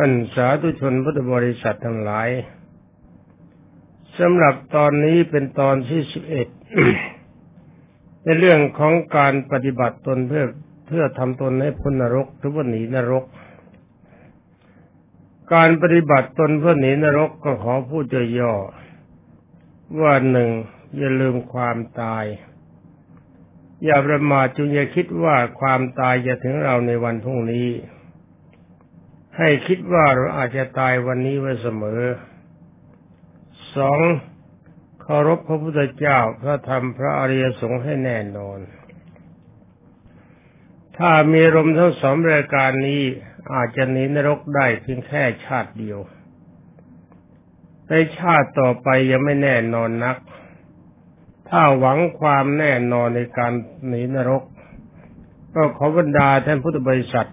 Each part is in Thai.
ท่านสาธุชนพุทธบริษัททั้งหลายสำหรับตอนนี้เป็นตอนที่สิบเอ็ดในเรื่องของการปฏิบัติตนเพื่อเพื่อทำตนให้พ้นนรกหรือว่าหนีนรก การปฏิบัติตนเพื่อหนีนรกก็ขอพูดย่อๆว่าหนึ่งอย่าลืมความตาย อย่าประมาทจงอย่าคิดว่าความตายจะถึงเราในวันพรุ่งนี้ ให้คิดว่าเราอาจจะตายวันนี้ไว้เสมอ สองเคารพพระพุทธเจ้าพระธรรมพระอริยสงฆ์ให้แน่นอน ถ้ามีรมทั้งสองรายการนี้อาจจะหนีนรกได้เพียงแค่ชาติเดียวในชาติต่อไปยังไม่แน่นอนนัก ถ้าหวังความแน่นอนในการหนีนรก ก็ขอบรรดาท่านพุทธบริษัท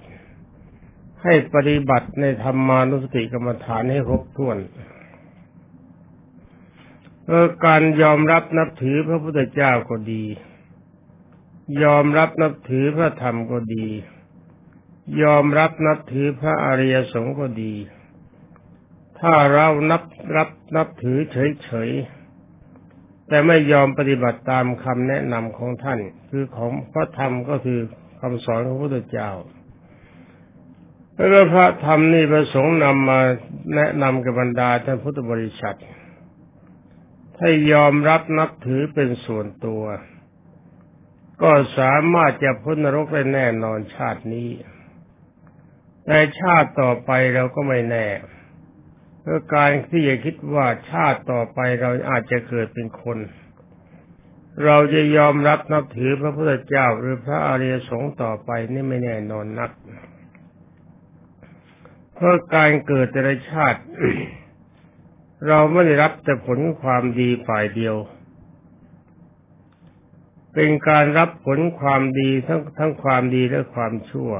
ให้ปฏิบัติในธรรมานุสติกรรมฐานให้ครบถ้วนเออการยอมรับนับถือพระพุทธเจ้าก็ดี ยอมรับนับถือพระธรรมก็ดี ยอมรับนับถือพระอริยสงฆ์ก็ดี ถ้าเรานับรับนับถือเฉยๆ แต่ไม่ยอมปฏิบัติตามคำแนะนำของท่าน คือของพระธรรมก็คือคำสอนของพระพุทธเจ้า แล้วพระธรรมนี่ประสงค์นำมาแนะนำกับบรรดาท่านพุทธบริษัทถ้ายอมรับนับถือเป็นส่วนตัว ก็สามารถจะพ้นนรกได้แน่นอนชาตินี้แต่ชาติต่อไปเราก็ไม่แน่เพราะการที่จะคิดว่าชาติต่อไปเราอาจจะเกิดเป็นคน เราจะยอมรับนับถือพระพุทธเจ้าหรือพระอริยสงฆ์ต่อไปนี่ไม่แน่นอนนัก เพราะการเกิดแต่ละชาติ เราไม่ได้รับแต่ผลความดีฝ่ายเดียว เป็นการรับผลความดีทั้งทั้งความดีและความชั่ว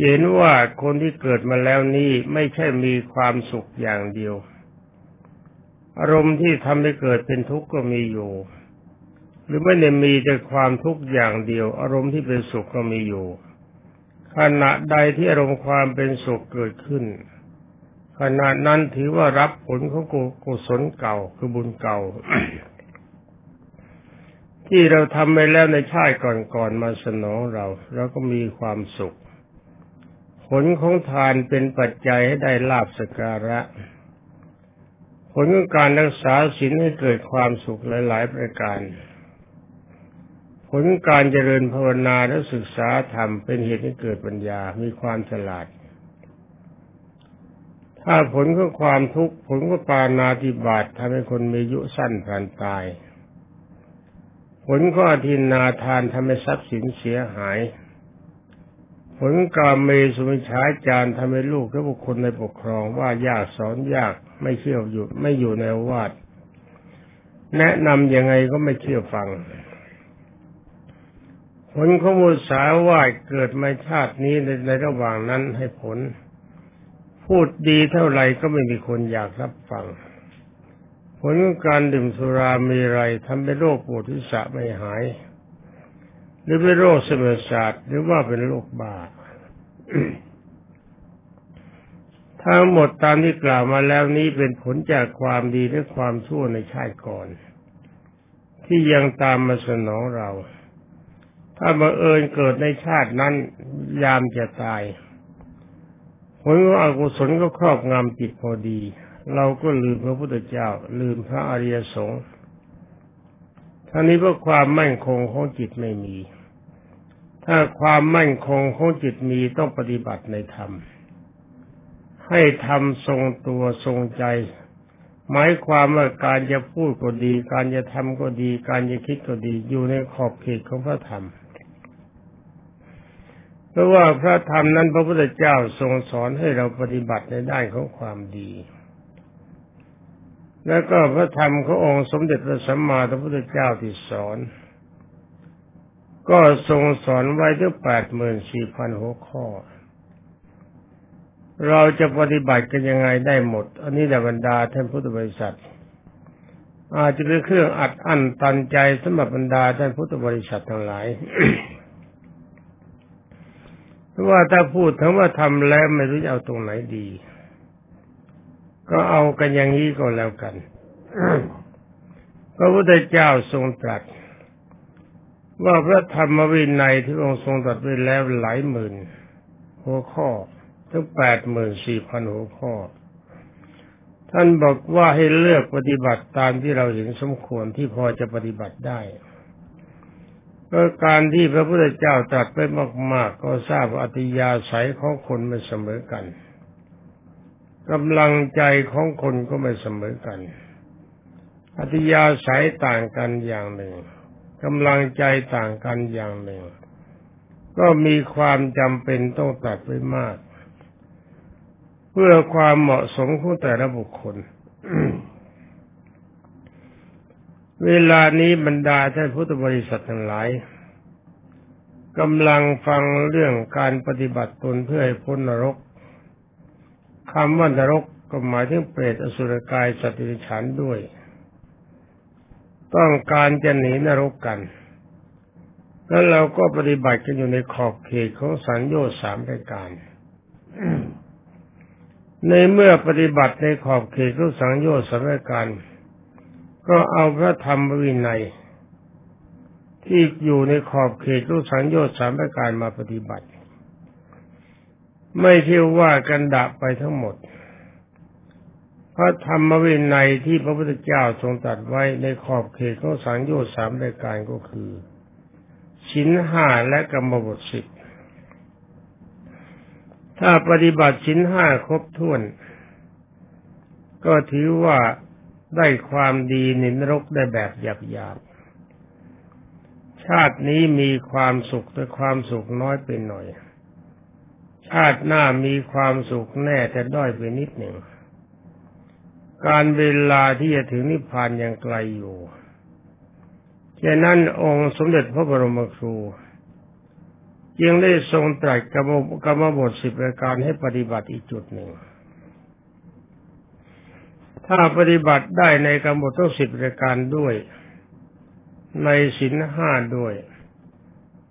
เห็นว่าคนที่เกิดมาแล้วนี้ไม่ใช่มีความสุขอย่างเดียว อารมณ์ที่ทำให้เกิดเป็นทุกข์ก็มีอยู่ หรือไม่ได้มีแต่ความทุกข์อย่างเดียว อารมณ์ที่เป็นสุขก็มีอยู่ ขณะใดที่อารมณ์ความเป็นสุขเกิดขึ้น ขณะนั้นถือว่ารับผลของกุศลเก่าคือบุญเก่า ที่เราทำไปแล้วในชาติก่อนๆมาสนองเราเราก็มีความสุข ผลของทานเป็นปัจจัยให้ได้ลาบสการะ ผลของการรักษาศีลให้เกิดความสุขหลาย ๆ ประการ ผลการเจริญภาวนาและศึกษาธรรมเป็นเหตุให้เกิดปัญญา มีความฉลาด ถ้าผลของความทุกข์ผลของปานาติบาตทำให้คนมีอายุสั้นผ่านตาย ผลของอธินาทานทำให้ทรัพย์สินเสียหาย ผลกาเมสุมิชายจารทำให้ลูกและบุคคลในปกครองว่ายากสอนยากไม่เชื่ออยู่ไม่อยู่ในวาด แนะนำยังไงก็ไม่เชื่อฟัง ผลของมุสาวาเกิดมาชาตินี้ในในระหว่างนั้นให้ผล พูดดีเท่าไหร่ก็ไม่มีคนอยากรับฟัง ผลของการดื่มสุรามีไรทำให้โรคปวดทิศะไม่หาย หรือเป็นโรคเสมอศาสตร์หรือว่าเป็นโรคบาทั้งหมดตามที่กล่าวมาแล้วนี้เป็นผลจากความดีและความชั่วในชาติก่อน ที่ยังตามมาสนองเรา ถ้าบังเอิญเกิดในชาตินั้นยามจะตายผลของอกุศลก็ครอบงำจิตพอดี เราก็ลืมพระพุทธเจ้า ลืมพระอริยสงฆ์ท่านี้เพราะความมั่นคงของจิตไม่มี ถ้าความมั่นคงของจิตมีต้องปฏิบัติในธรรม ให้ทำทรงตัวทรงใจ หมายความว่าการจะพูดก็ดี การจะทำก็ดี การจะคิดก็ดี อยู่ในขอบเขตของพระธรรม เพราะว่าพระธรรมนั้นพระพุทธเจ้าทรงสอนให้เราปฏิบัติในด้านของความดี แล้วก็พระธรรมขององค์สมเด็จพระสัมมาสัมพุทธเจ้าที่สอน ก็ทรงสอนไว้ถึงแปดหมื่นสี่พันหัวข้อ เราจะปฏิบัติกันยังไงได้หมด อันนี้แหละบรรดาท่านพุทธบริษัท อาจจะเป็นเครื่องอัดอั้นตันใจสำหรับบรรดาท่านพุทธบริษัททั้งหลาย ว่าถ้าพูดถึงว่าทำแล้วไม่รู้จะเอาตรงไหนดี ก็เอากันอย่างนี้ก็แล้วกันพระพุทธเจ้าทรงตรัส ว่าพระธรรมวินัยที่องค์ทรงตรัสไว้แล้วหลายหมื่น หัวข้อถึงแปดหมื่นสี่พันหัวข้อ ท่านบอกว่าให้เลือกปฏิบัติตามที่เราเห็นสมควรที่พอจะปฏิบัติได้ ก็การที่พระพุทธเจ้าตรัสไปมาก ๆ ก็ทราบว่าอัตยาศัยของคนไม่เสมอกันกำลังใจของคนก็ไม่เสมอกัน อัตยาศัยต่างกันอย่างหนึ่งกำลังใจต่างกันอย่างหนึ่ง ก็มีความจำเป็นต้องตัดไว้มาก เพื่อความเหมาะสมของแต่ละบุคคล เวลานี้บรรดาท่านพุทธบริษัททั้งหลายกำลังฟังเรื่องการปฏิบัติตนเพื่อให้พ้นนรกคำว่านรกก็หมายถึงเปรตอสุรกายสัตว์ดิฉันด้วย ต้องการจะหนีนรกกัน แล้วเราก็ปฏิบัติกันอยู่ในขอบเขตของสัญญาสามรายการในเมื่อปฏิบัติในขอบเขตของสังโยชน์สามรายการ ก็เอาพระธรรมวินัย ที่อยู่ในขอบเขตของสังโยชน์สามรายการมาปฏิบัติ ไม่เที่ยวว่ากันดะไปทั้งหมด พระธรรมวินัยที่พระพุทธเจ้าทรงตรัสไว้ในขอบเขตของสังโยชน์สามรายการก็คือชิ้นห้าและกรรมบทสิบถ้าปฏิบัติชิ้นห้าครบถ้วน ก็ถือว่า ได้ความดีนินรกได้แบบหยาบๆ ชาตินี้มีความสุขแต่ความสุขน้อยไปหน่อย ชาติหน้ามีความสุขแน่แต่ด้อยไปนิดหนึ่ง การเวลาที่จะถึงนิพพานยังไกลอยู่ฉะนั้นองค์สมเด็จพระบรมครูจึงได้ทรงตรัสกรรมกรรมบทสิบประการให้ปฏิบัติอีกจุดหนึ่ง ถ้าปฏิบัติได้ในกรรมบททั้งสิบประการด้วย ในศีลห้าด้วย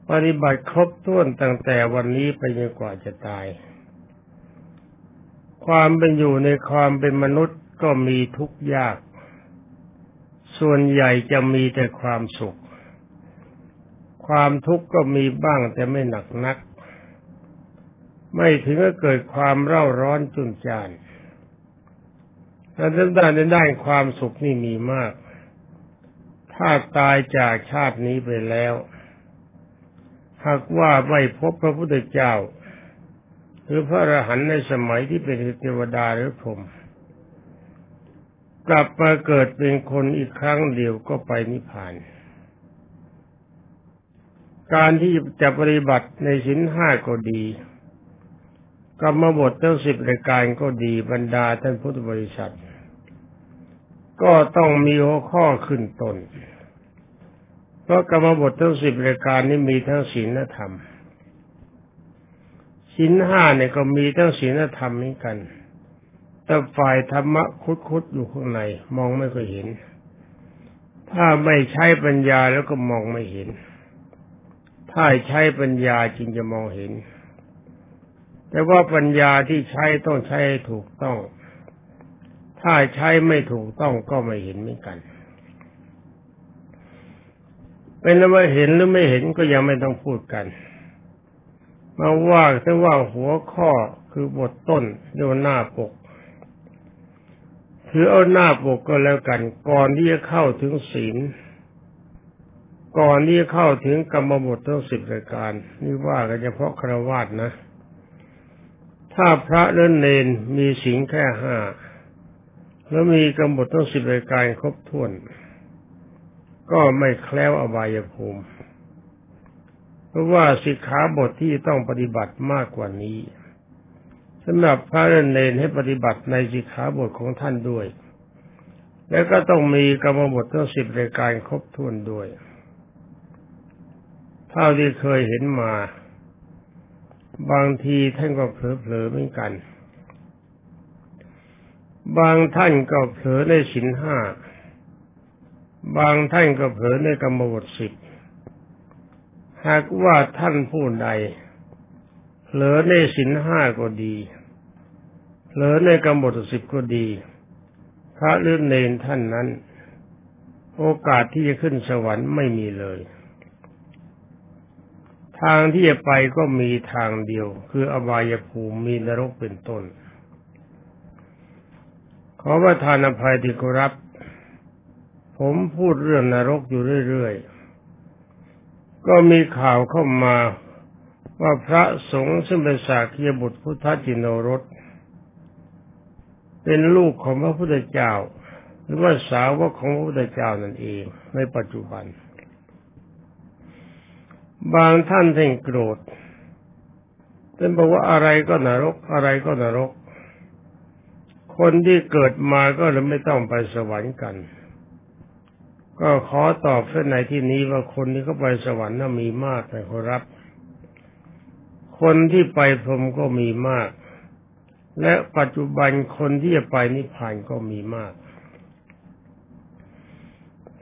ปฏิบัติครบถ้วนตั้งแต่วันนี้ไปจนกว่าจะตาย ความเป็นอยู่ในความเป็นมนุษย์ก็มีทุกข์ยาก ส่วนใหญ่จะมีแต่ความสุข ความทุกข์ก็มีบ้างแต่ไม่หนักนัก ไม่ถึงกับเกิดความเร่าร้อนจุนจาน แต่ด้านในด้านความสุขนี่มีมาก ถ้าตายจากชาตินี้ไปแล้ว หากว่าไม่พบพระพุทธเจ้า หรือพระอรหันต์ในสมัยที่เป็นเทวดาหรือพรหมกลับมาเกิดเป็นคนอีกครั้งเดียวก็ไปนิพพาน การที่จะปฏิบัติในสินห้าก็ดีกรรมบททั้งสิบรายการก็ดีบรรดาท่านพุทธบริษัท ก็ต้องมีหัวข้อขึ้นตนเพราะกรรมบททั้งสิบรายการนี้มีทั้งศีลธรรมศีลห้าเนี่ยก็มีทั้งศีลธรรมเหมือนกัน แต่ฝ่ายธรรมะคุดๆอยู่ข้างในมองไม่ค่อยเห็น ถ้าไม่ใช้ปัญญาแล้วก็มองไม่เห็น ถ้าใช้ปัญญาจึงจะมองเห็น แต่ว่าปัญญาที่ใช้ต้องใช้ถูกต้อง ถ้าใช้ไม่ถูกต้องก็ไม่เห็นเหมือนกัน เป็นว่าเห็นหรือไม่เห็นก็ยังไม่ต้องพูดกันมาว่าถ้าว่าหัวข้อคือบทต้นดูหน้าปกถือเอาหน้าปกก็แล้วกัน ก่อนที่จะเข้าถึงศีล ก่อนที่จะเข้าถึงกรรมบททั้งสิบรายการ นี่ว่ากันเฉพาะครวาสนะ ถ้าพระเล่นเนนมีศีลแค่ห้า แล้วมีกรรมบททั้งสิบรายการครบถ้วน ก็ไม่แคล้วอบายภูมิ เพราะว่าสิกขาบทที่ต้องปฏิบัติมากกว่านี้สำหรับพระเนรให้ปฏิบัติในสิกขาบทของท่านด้วย แล้วก็ต้องมีกรรมบททั้งสิบรายการครบถ้วนด้วย เท่าที่เคยเห็นมา บางทีท่านก็เผลอๆเหมือนกัน บางท่านก็เผลอในสินห้า บางท่านก็เผลอในกรรมบทสิบหากว่าท่านผู้ใดเผลอในสินห้าก็ดีเหลือในกำหนดสิบก็ดี พระเลื่อนเนนท่านนั้น โอกาสที่จะขึ้นสวรรค์ไม่มีเลย ทางที่จะไปก็มีทางเดียว คืออบายภูมิมีนรกเป็นต้น ขอประทานอภัยที่กรับ ผมพูดเรื่องนรกอยู่เรื่อยๆ ก็มีข่าวเข้ามาว่าพระสงฆ์ซึ่งเป็นสาคียบุตรพุทธจินโนรสเป็นลูกของพระพุทธเจ้า หรือว่าสาวกของพระพุทธเจ้านั่นเอง ในปัจจุบัน บางท่านท่านโกรธท่านบอกว่าอะไรก็นรก อะไรก็นรก คนที่เกิดมาก็เลยไม่ต้องไปสวรรค์กัน ก็ขอตอบเพื่อในที่นี้ว่าคนที่เขาไปสวรรค์น่ะมีมากนะครับ คนที่ไปพรหมก็มีมาก และปัจจุบันคนที่จะไปนิพพานก็มีมาก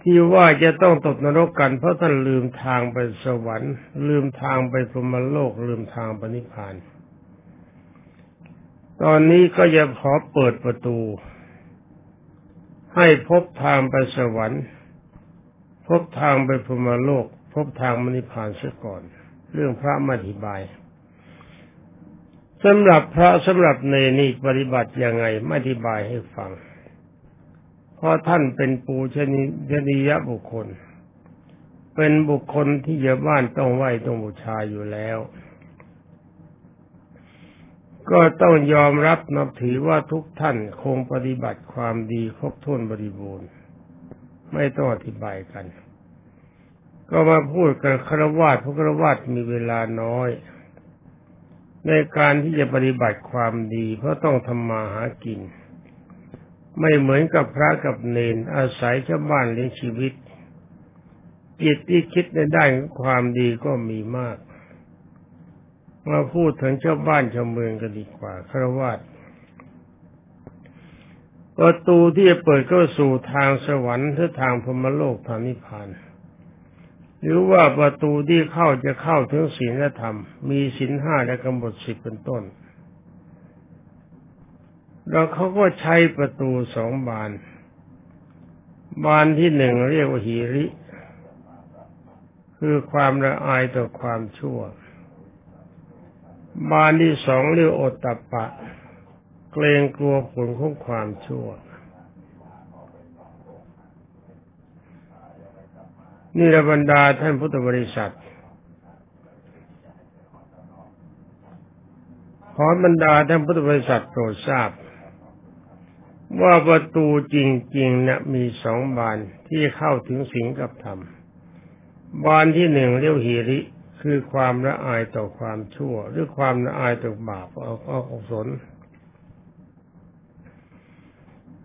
ที่ว่าจะต้องตกนรกกันเพราะท่านลืมทางไปสวรรค์ ลืมทางไปพรหมโลก ลืมทางไปนิพพาน ตอนนี้ก็จะขอเปิดประตู ให้พบทางไปสวรรค์ พบทางไปพรมโลก พบทางมนิพานเสียก่อน เรื่องพระมาธิบายสำหรับพระสำหรับเนนี่ปฏิบัติยังไงไม่อธิบายให้ฟัง เพราะท่านเป็นปูชนีชนียบุคคล เป็นบุคคลที่เยบ้านต้องไหวต้องบูชาอยู่แล้ว ก็ต้องยอมรับนับถือว่าทุกท่านคงปฏิบัติความดีครบถ้วนบริบูรณ์ ไม่ต้องอธิบายกัน ก็มาพูดกันครวาสพระครวาสมีเวลาน้อย ในการที่จะปฏิบัติความดี เพราะต้องทำมาหากิน ไม่เหมือนกับพระกับเนนอาศัยชาวบ้านเลี้ยงชีวิตจิตที่คิดในด้านความดีก็มีมาก มาพูดถึงชาวบ้านชาวเมืองกันดีกว่าครวาสประตูที่จะเปิดก็สู่ทางสวรรค์หรือทางพมโลกทางนิพพาน หรือว่าประตูที่เข้าจะเข้าถึงศีลธรรม มีศีลห้าและกำหนดสิบเป็นต้น แล้วเขาก็ใช้ประตูสองบาน บานที่หนึ่งเรียกว่าหีริ คือความละอายต่อความชั่ว บานที่สองเรียกโอตตะปะ เกรงกลัวผลของความชั่ว นี่ระบรรดาท่านพุทธบริษัท ขอบรรดาท่านพุทธบริษัทโปรดทราบ ว่าประตูจริงๆนะมีสองบานที่เข้าถึงสิงกับธรรม บานที่หนึ่งเรียกหิริ คือความละอายต่อความชั่ว หรือความละอายต่อบาปอกุศล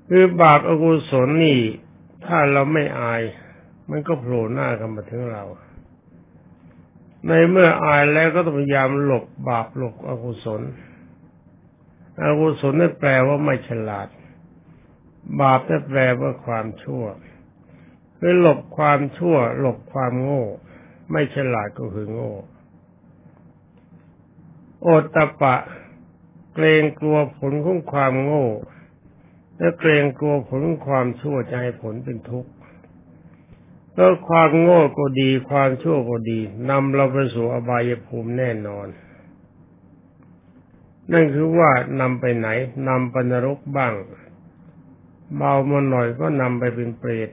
คือบาปอกุศลนี่ ถ้าเราไม่อาย มันก็โผล่หน้ากันมาถึงเรา ในเมื่ออายแล้วก็ต้องพยายามหลบบาปหลบอกุศลอกุศลนั่นแปลว่าไม่ฉลาด บาปนั่นแปลว่าความชั่วคือหลบความชั่ว หลบความโง่ ไม่ฉลาดก็คือโง่ โอตตะปะ เกรงกลัวผลของความโง่ และเกรงกลัวผลของความชั่วจะให้ผลเป็นทุกข์แล้วความโง่ก็ดี ความชั่วก็ดีนำเราไปสู่อบายภูมิแน่นอน นั่นคือว่านำไปไหนนำไปนรกบ้าง เบามาหน่อยก็นำไปเป็นเปรต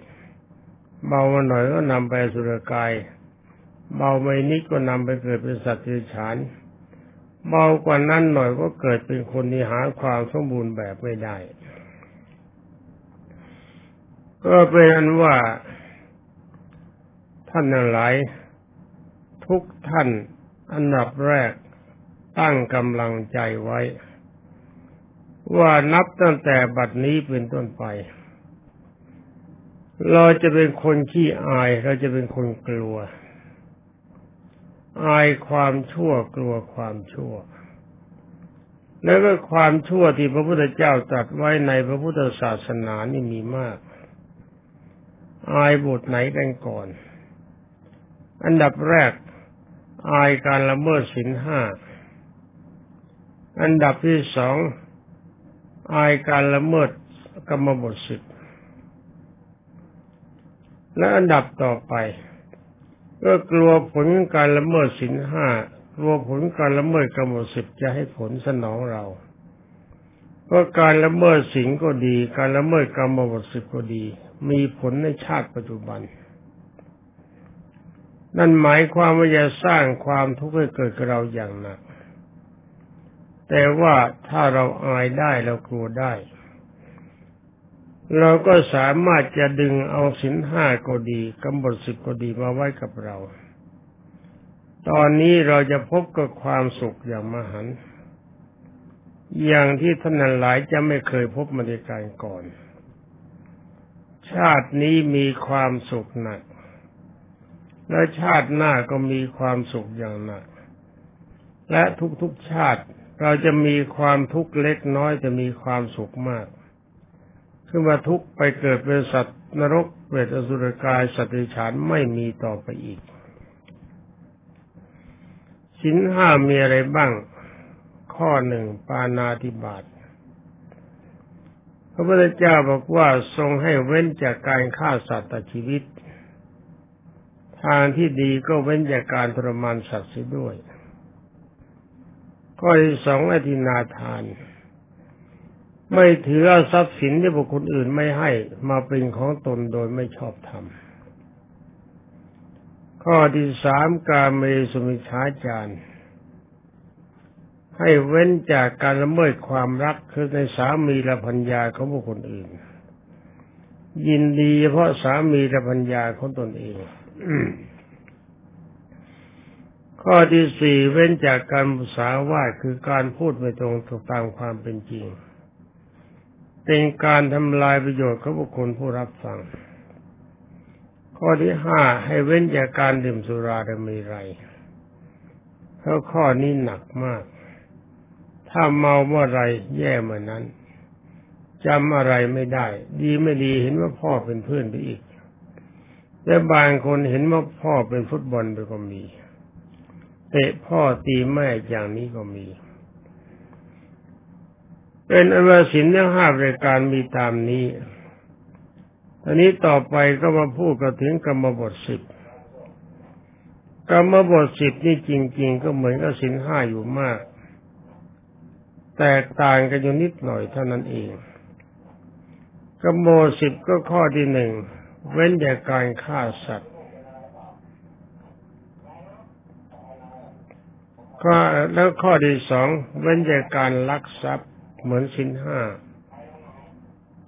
เบามาหน่อยก็นำไปสุรกาย เบาไม่นิดก็นำไปเกิดเป็นสัตว์ที่ฉาน เบากว่านั้นหน่อยก็เกิดเป็นคนที่หาความสมบูรณ์แบบไม่ได้ ก็เป็นอันว่าท่านทั้งหลาย ทุกท่านอันดับแรกตั้งกำลังใจไว้ ว่านับตั้งแต่บัดนี้เป็นต้นไป เราจะเป็นคนขี้อาย เราจะเป็นคนกลัว อายความชั่วกลัวความชั่ว แล้วก็ความชั่วที่พระพุทธเจ้าตรัสไว้ในพระพุทธศาสนานี่มีมาก อายบทไหนกันก่อน อันดับแรก อายการละเมิดศีลห้า อันดับที่สอง อายการละเมิดกรรมบทสิทธิ์และอันดับต่อไป ก็กลัวผลการละเมิดสินห้ากลัวผลการละเมิดกรรมบทสิทธิ์จะให้ผลสนองเราเพราะการละเมิดสิงก็ดี การละเมิดกรรมบทสิทธิ์ก็ดี มีผลในชาติปัจจุบัน นั่นหมายความว่าจะสร้างความทุกข์ให้เกิดกับเราอย่างหนัก แต่ว่าถ้าเราอายได้เรากลัวได้ เราก็สามารถจะดึงเอาสินห้าก็ดีกำหนดสิบก็ดีมาไว้กับเรา ตอนนี้เราจะพบกับความสุขอย่างมหัน อย่างที่ท่านหลายจะไม่เคยพบมาในการก่อน ชาตินี้มีความสุขหนัก และชาติหน้าก็มีความสุขอย่างหนัก และทุกๆชาติเราจะมีความทุกข์เล็กน้อยจะมีความสุขมาก ขึ้นมาทุกไปเกิดเป็นสัตว์นรกเวทอสุรกายสัตว์ฉานไม่มีต่อไปอีกสินห้ามีอะไรบ้าง ข้อหนึ่งปานาธิบาตพระพุทธเจ้าบอกว่าทรงให้เว้นจากการฆ่าสัตว์ตัดชีวิต ทางที่ดีก็เว้นจากการทรมานสัตว์เสียด้วย ข้อที่สองอธินาทาน ไม่ถือเอาทรัพย์สินที่บุคคลอื่นไม่ให้มาเป็นของตนโดยไม่ชอบธรรม ข้อที่สามกาเมสุมิชาจารให้เว้นจากการละเมิดความรักคือในสามีและพัญญาของบุคคลอื่น ยินดีเฉพาะสามีและพัญญาของตนเอง ข้อที่สี่เว้นจากการภาษาวาคือการพูดไม่ตรงตามความเป็นจริง เป็นการทำลายประโยชน์ของบุคคลผู้รับฟัง ข้อที่ห้าให้เว้นจากการดื่มสุราดมีไรเพราะข้อนี้หนักมาก ถ้าเมาเมื่อไรแย่เมื่อนั้นจำอะไรไม่ได้ ดีไม่ดีเห็นว่าพ่อเป็นเพื่อนไปอีกแต่บางคนเห็นว่าพ่อเป็นฟุตบอลไปก็มี เตะพ่อตีแม่อย่างนี้ก็มี เป็นอว่าสินทั้งห้ารายการมีตามนี้ตอนนี้ต่อไปก็มาพูดกันถึงกรรมบทสิบกรรมบทสิบนี่จริง ๆ ก็เหมือนกับสินห้าอยู่มาก แตกต่างกันอยู่นิดหน่อยเท่านั้นเองกรรมบทสิบก็ข้อที่หนึ่งเว้นจากการฆ่าสัตว์ก็แล้วข้อที่สองเว้นจากการลักทรัพย์ เหมือนสินห้า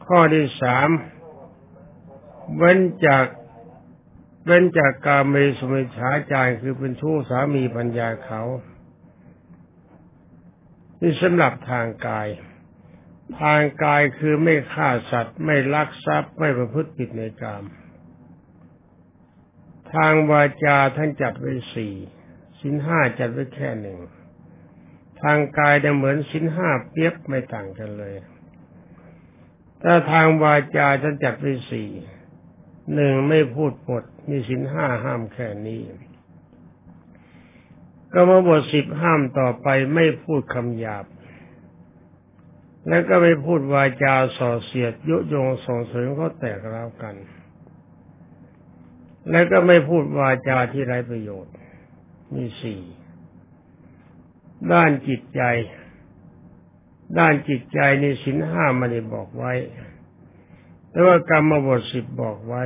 ข้อที่สามเว้นจากเว้นจากกาเมสุมิฉาจารคือเป็นชู้สามีปัญญาเขานี่สำหรับทางกาย ทางกายคือไม่ฆ่าสัตว์ ไม่ลักทรัพย์ไม่ประพฤติผิดในกรรมทางวาจาท่านจัดไว้สี่สินห้าจัดไว้แค่หนึ่ง ทางกายจะเหมือนสินห้าเปียบไม่ต่างกันเลย ถ้าทางวาจาจะจัดไปสี่หนึ่งไม่พูดปดมีสินห้าห้ามแค่นี้ ก็มาบทสิบห้ามต่อไปไม่พูดคำหยาบ แล้วก็ไม่พูดวาจาส่อเสียดยุยงส่งเสริมเขาแตกร้าวกัน แล้วก็ไม่พูดวาจาที่ไร้ประโยชน์ มีสี่ ด้านจิตใจ ด้านจิตใจในสินห้าไม่ได้บอกไว้ แต่ว่ากรรมบทสิบบอกไว้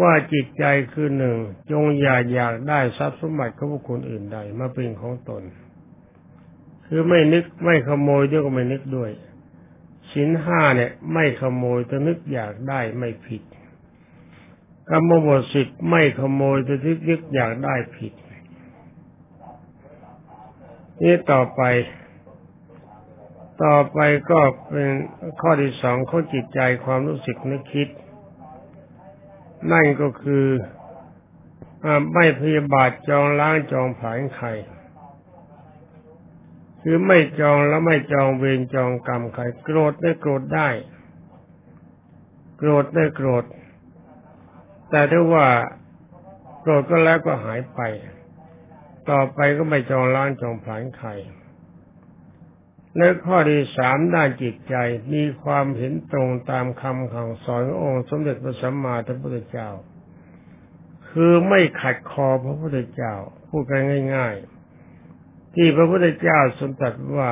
ว่าจิตใจคือหนึ่ง จงอย่าอยากได้ทรัพย์สมบัติของบุคคลอื่นใดมาเป็นของตน คือไม่นึกไม่ขโมยด้วยก็ไม่นึกด้วยสินห้าเนี่ย ไม่ขโมยแต่นึกอยากได้ไม่ผิดกรรมบทสิบไม่ขโมยแต่นึกอยากได้ผิด นี่ต่อไป ต่อไปก็เป็นข้อที่สองข้อจิตใจความรู้สึกนึกคิด นั่นก็คือไม่พยาบาทจองล้างจองผายใครคือไม่จองแล้วไม่จองเวรจองกรรมใครโกรธได้โกรธได้ โกรธได้โกรธ แต่ถ้าว่าโกรธก็แล้วก็หายไป ต่อไปก็ไม่จองล้างจองผลาญใครและข้อที่สามด้านจิตใจมีความเห็นตรงตามคำของสอนขององค์สมเด็จพระสัมมาสัมพุทธเจ้า คือไม่ขัดคอพระพุทธเจ้า พูดกันง่าย ๆ ที่พระพุทธเจ้าทรงตรัสว่า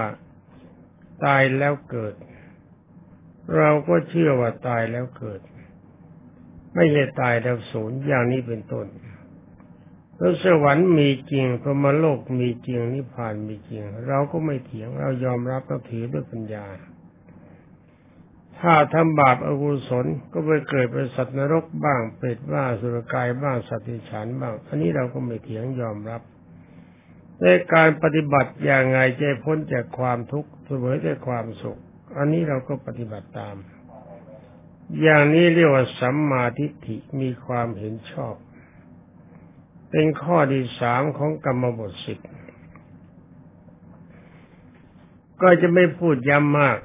ตายแล้วเกิด เราก็เชื่อว่าตายแล้วเกิด ไม่ใช่ตายแล้วสูญอย่างนี้เป็นต้น แล้วสวรรค์มีจริงพรหมโลกมีจริงนิพพานมีจริง เราก็ไม่เถียงเรายอมรับเราถือด้วยปัญญา ถ้าทำบาปอกุศลก็ไปเกิดเป็นสัตว์นรกบ้างเปรตบ้างสุรกายบ้างสัตว์ดิฉันบ้าง อันนี้เราก็ไม่เถียงยอมรับในการปฏิบัติอย่างไงจะพ้นจากความทุกข์เสวยแต่ความสุข อันนี้เราก็ปฏิบัติตาม อย่างนี้เรียกว่าสัมมาทิฏฐิมีความเห็นชอบ เป็นข้อที่สามของกรรมบทสิบก็จะไม่พูดย้ำมาก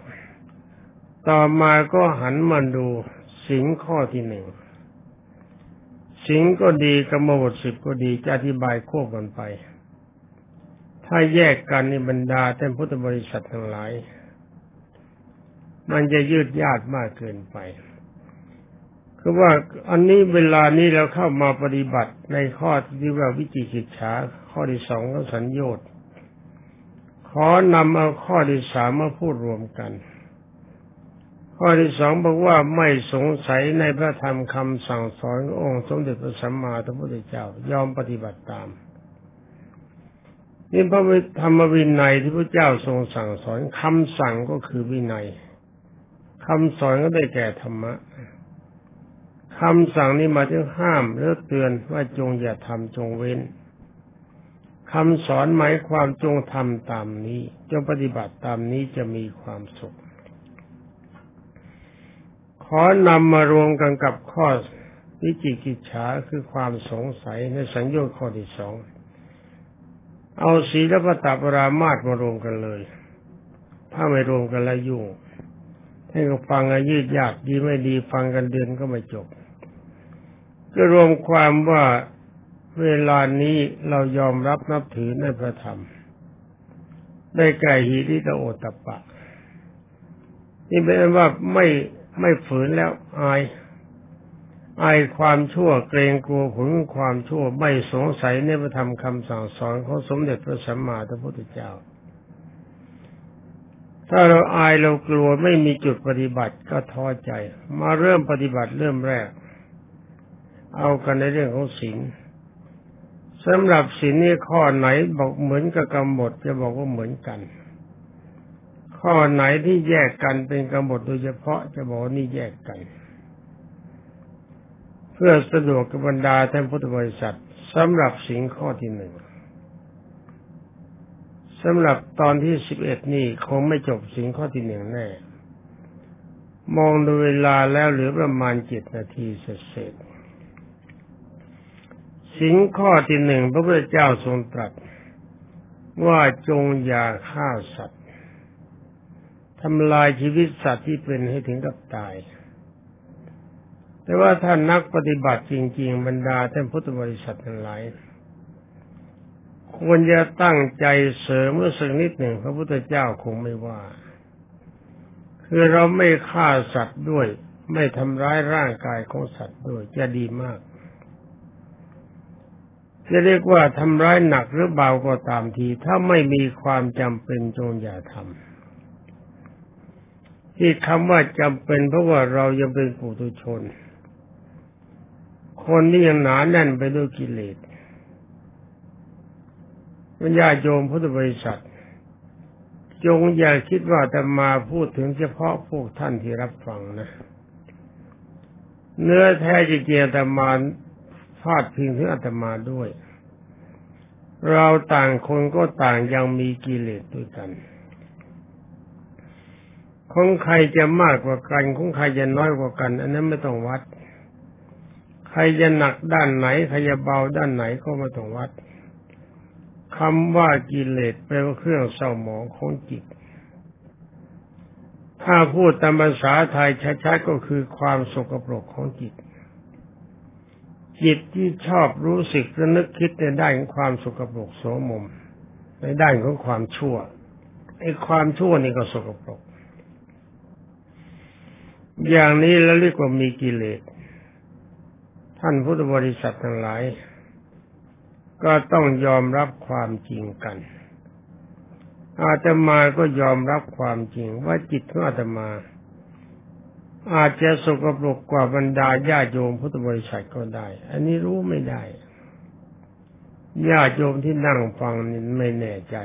ต่อมาก็หันมาดูสิงข้อที่หนึ่ง สิงก็ดีกรรมบทสิบก็ดีจะอธิบายควบกันไป ถ้าแยกกันในบรรดาท่านพุทธบริษัททั้งหลาย มันจะยืดยาดมากเกินไป คือว่าอันนี้เวลานี้เราเข้ามาปฏิบัติในข้อที่ว่าวิจิกิจฉาข้อที่สองก็สัญญต์ขอนำเอาข้อที่สามมาพูดรวมกัน ข้อที่สองบอกว่าไม่สงสัยในพระธรรมคำสั่งสอนองค์สมเด็จพระสัมมาสัมพุทธเจ้ายอมปฏิบัติตามนี่พระธรรมวินัยที่พระเจ้าทรงสั่งสอนคำสั่งก็คือวินัยคำสอนก็ได้แก่ธรรมะ คำสั่งนี้มาถึงห้ามหรือเตือนว่าจงอย่าทำจงเว้นคำสอนหมายความจงทำตามนี้ จงปฏิบัติตามนี้จะมีความสุข ขอนำมารวมกันกับข้อวิจิกิจฉาคือความสงสัยในสัญญาข้อที่สอง เอาศีลปตปรามาตมารวมกันเลย ถ้าไม่รวมกันแล้วยุ่งให้ก็ฟังยืดยากดีไม่ดีฟังกันเดือนก็ไม่จบ ก็รวมความว่าเวลานี้เรายอมรับนับถือในพระธรรม ได้ไก่หีริตโอตปะ นี่เป็นว่าไม่ไม่ฝืนแล้วอาย อายความชั่วเกรงกลัวผลความชั่วไม่สงสัยในพระธรรมคำสั่งสอนของสมเด็จพระสัมมาสัมพุทธเจ้า ถ้าเราอายเรากลัวไม่มีจุดปฏิบัติก็ท้อใจ มาเริ่มปฏิบัติเริ่มแรก เอากันในเรื่องของศีลสำหรับศีลนี่ข้อไหนบอกเหมือนกับกำหนดจะบอกว่าเหมือนกัน ข้อไหนที่แยกกันเป็นกำหนดโดยเฉพาะจะบอกนี่แยกกัน เพื่อสะดวกกับบรรดาท่านพุทธบริษัทสำหรับสิ่งข้อที่หนึ่งสำหรับตอนที่สิบเอ็ดนี่คงไม่จบสิ่งข้อที่หนึ่งแน่ มองดูเวลาแล้วเหลือประมาณเจ็ดนาทีเสร็จ สิ่งข้อที่หนึ่งพระพุทธเจ้าทรงตรัสว่าจงอย่าฆ่าสัตว์ทำลายชีวิตสัตว์ที่เป็นให้ถึงกับตาย แต่ว่าท่านนักปฏิบัติจริง ๆ บรรดาท่านพุทธบริษัททั้งหลายควรจะตั้งใจเสริมเมื่อสักนิดหนึ่งพระพุทธเจ้าคงไม่ว่า คือเราไม่ฆ่าสัตว์ด้วย ไม่ทำร้ายร่างกายของสัตว์ด้วยจะดีมาก จะเรียกว่าทำร้ายหนักหรือเบาก็ตามที ถ้าไม่มีความจำเป็นจงอย่าทำที่คำว่าจำเป็นเพราะว่าเรายังเป็นปุถุชน คนที่ยังหนาแน่นไปด้วยกิเลสวิญญาโยมพุทธบริษัท จงอย่าคิดว่าจะมาพูดถึงเฉพาะพวกท่านที่รับฟังนะ เนื้อแท้จริงๆแต่มา พาดพิงถึงอาตมาด้วย เราต่างคนก็ต่างยังมีกิเลสด้วยกันของใครจะมากกว่ากันของใครจะน้อยกว่ากัน อันนั้นไม่ต้องวัด ใครจะหนักด้านไหน ใครจะเบาด้านไหนก็ไม่ต้องวัดคำว่ากิเลสแปลว่าเครื่องเศร้าหมองของจิต ถ้าพูดตามภาษาไทยชัดๆก็คือความสกปรกของจิต จิตที่ชอบรู้สึกและนึกคิดในด้านของความสกปรกโสมม ในด้านของความชั่วไอ้ความชั่วนี่ก็สกปรก อย่างนี้แล้วเรียกว่ามีกิเลส ท่านพุทธบริษัททั้งหลาย ก็ต้องยอมรับความจริงกัน อาตมาก็ยอมรับความจริงว่าจิตของอาตมา อาจจะสกปรกกว่าบรรดาญาโยมพุทธบริษัทก็ได้ อันนี้รู้ไม่ได้ญาโยมที่นั่งฟังนี่ไม่แน่ใจ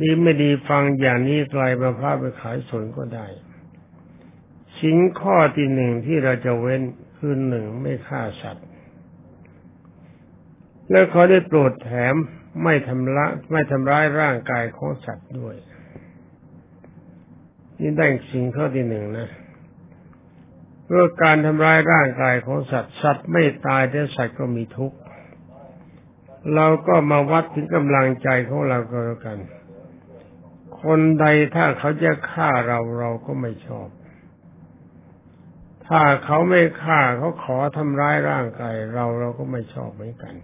ดีไม่ดีฟังอย่างนี้กลายมาพาไปขายสนก็ได้สิ่งข้อที่หนึ่งที่เราจะเว้นคือหนึ่งไม่ฆ่าสัตว์ แล้วเขาได้โปรดแถมไม่ทำละไม่ทำร้ายร่างกายของสัตว์ด้วย นี่ได้สิ่งข้อที่หนึ่งนะเพื่อการทำร้ายร่างกายของสัตว์สัตว์ไม่ตายแต่สัตว์ก็มีทุกข์เราก็มาวัดถึงกำลังใจของเราก็แล้วกัน คนใดถ้าเขาจะฆ่าเราเราก็ไม่ชอบ ถ้าเขาไม่ฆ่าเขาขอทำร้ายร่างกายเราเราก็ไม่ชอบเหมือนกัน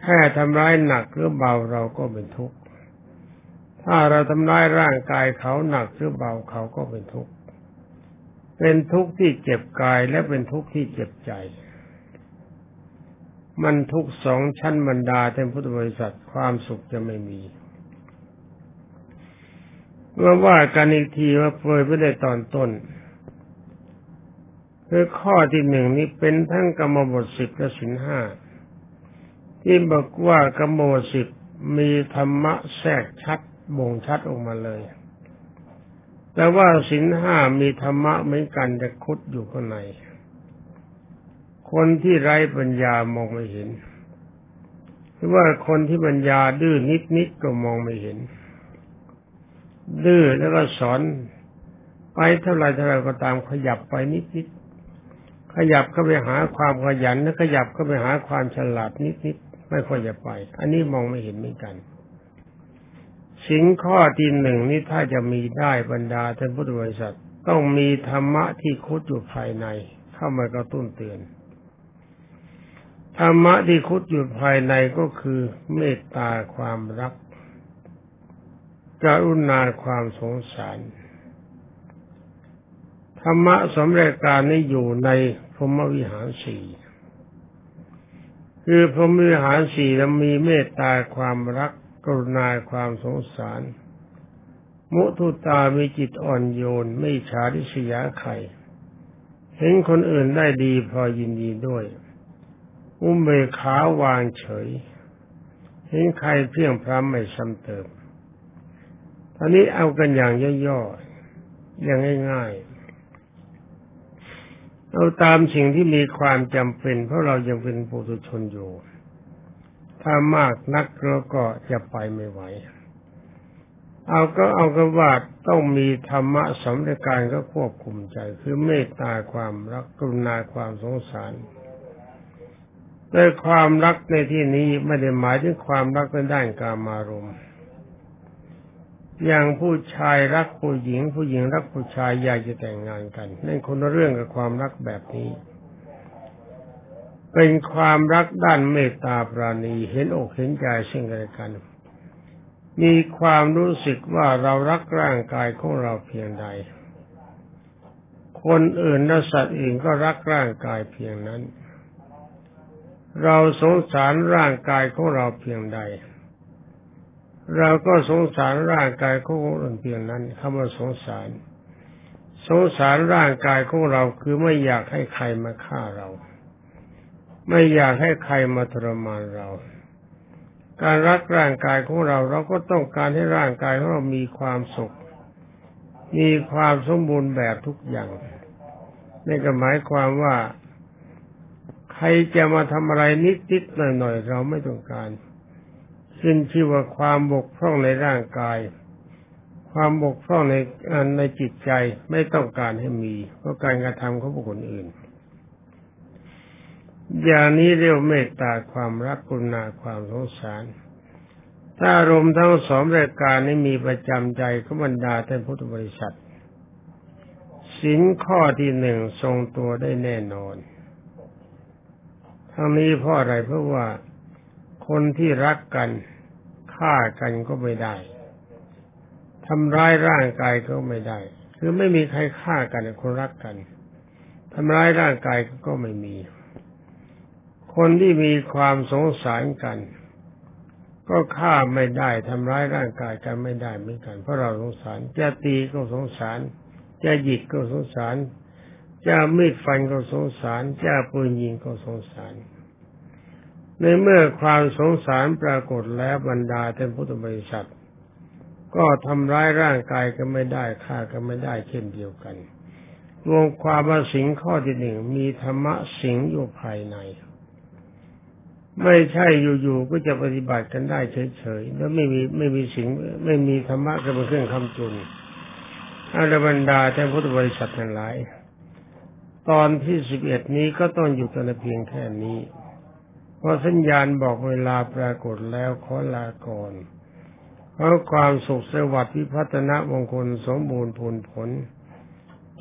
แค่ทำร้ายหนักหรือเบาเราก็เป็นทุกข์ ถ้าเราทำร้ายร่างกายเขาหนักหรือเบาเขาก็เป็นทุกข์ เป็นทุกข์ที่เจ็บกายและเป็นทุกข์ที่เจ็บใจ มันทุกสองชั้นบรรดาเต็มพุทธบริษัทความสุขจะไม่มีเมื่อว่ากันอีกทีว่าเปยไม่ได้ตอนต้นคือข้อที่หนึ่งนี้เป็นทั้งกรรมบทสิบและสินห้าที่บอกว่ากรรมบทสิบมีธรรมะแทรกชัด บ่งชัดออกมาเลย แต่ว่าสินห้ามีธรรมะเหมือนกันแต่คุดอยู่ข้างใน คนที่ไร้ปัญญามองไม่เห็น หรือว่าคนที่ปัญญาดื้อนิดนิดก็มองไม่เห็น ดื้อแล้วก็สอนไปเท่าไรเท่าไรก็ตามขยับไปนิดนิดขยับเข้าไปหาความขยันแล้วขยับเข้าไปหาความฉลาดนิดนิดไม่ค่อยจะไป อันนี้มองไม่เห็นเหมือนกัน สิ่งข้อที่หนึ่งนี่ถ้าจะมีได้บรรดาท่านพุทธบริษัทต้องมีธรรมะที่คุดอยู่ภายในเข้ามากระตุ้นเตือนธรรมะที่คุดอยู่ภายในก็คือเมตตาความรักกรุณาความสงสาร ธรรมะสมเร็จการนี้อยู่ในพรหมวิหารสี่คือพรหมวิหารสี่แล้วมีเมตตาความรัก กรุณาความสงสาร มุทุตามีจิตอ่อนโยน ไม่ฉาริษยาใครเห็นคนอื่นได้ดีพอยินดีด้วย อุ้มเบขาวางเฉย เห็นใครเพียงพร้ำไม่ซ้ำเติมตอนนี้เอากันอย่างย่อๆอย่างง่ายๆ เอาตามสิ่งที่มีความจำเป็น เพราะเรายังเป็นปุถุชนอยู่ ถ้ามากนักเราก็จะไปไม่ไหว เอาก็เอาก็ว่าต้องมีธรรมะสมในการก็ควบคุมใจ คือเมตตาความรักกรุณาความสงสารแต่ความรักในที่นี้ไม่ได้หมายถึงความรักในด้านกามารมณ์อย่างผู้ชายรักผู้หญิง ผู้หญิงรักผู้ชายอยากจะแต่งงานกันนั่นคนละเรื่องกับความรักแบบนี้ เป็นความรักด้านเมตตาปราณีเห็นอกเห็นใจซึ่งกันและกัน มีความรู้สึกว่าเรารักร่างกายของเราเพียงใด คนอื่นและสัตว์อื่นก็รักร่างกายเพียงนั้น เราสงสารร่างกายของเราเพียงใด เราก็สงสารร่างกายของคนอื่นเพียงนั้นคำว่าสงสาร สงสารร่างกายของเราคือไม่อยากให้ใครมาฆ่าเรา ไม่อยากให้ใครมาทรมานเรา การรักร่างกายของเรา เราก็ต้องการให้ร่างกายของเรามีความสุข มีความสมบูรณ์แบบทุกอย่างนี่ก็หมายความว่า ใครจะมาทำอะไรนิดนิดหน่อยหน่อยเราไม่ต้องการขึ้นชื่อว่าความบกพร่องในร่างกาย ความบกพร่องในในจิตใจไม่ต้องการให้มี เพราะการกระทำของบุคคลอื่น อย่างนี้เรียกเมตตาความรักกรุณาความสงสาร ถ้าอารมณ์ทั้งสองรายการนี้มีประจำใจขบรรดาท่านพุทธบริษัทสินข้อที่หนึ่งทรงตัวได้แน่นอน ทั้งนี้เพราะอะไรเพราะว่าคนที่รักกันฆ่ากันก็ไม่ได้ทำร้ายร่างกายก็ไม่ได้ คือไม่มีใครฆ่ากันคนรักกันทำร้ายร่างกายก็ไม่มี คนที่มีความสงสารกัน ก็ฆ่าไม่ได้ทำร้ายร่างกายกันไม่ได้เหมือนกัน เพราะเราสงสารจะตีก็สงสาร จะหยิกก็สงสาร จะมีดฟันก็สงสารจะปืนยิงก็สงสาร ในเมื่อความสงสารปรากฏแล้วบรรดาท่านพุทธบริษัท ก็ทำร้ายร่างกายกันไม่ได้ฆ่ากันไม่ได้เช่นเดียวกันรวมความว่าสิงข้อที่หนึ่งมีธรรมะสิงอยู่ภายใน ไม่ใช่อยู่ๆก็จะปฏิบัติกันได้เฉยๆแล้วไม่มีไม่มีสิ่งไม่มีธรรมะก็เป็นเครื่องคำจุนอาดบรรดาท่านพุทธบริษัททั้งหลาย ตอนที่สิบเอ็ดนี้ก็ต้องอยู่กันเพียงแค่นี้เพราะสัญญาณบอกเวลาปรากฏแล้วขอลาก่อนเพราะความสุขสวัสดิ์วิพัฒนามงคลสมบูรณ์ผลผล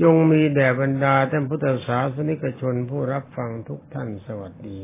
จงมีแด่บรรดาท่านพุทธศาสนิกชนผู้รับฟังทุกท่านสวัสดี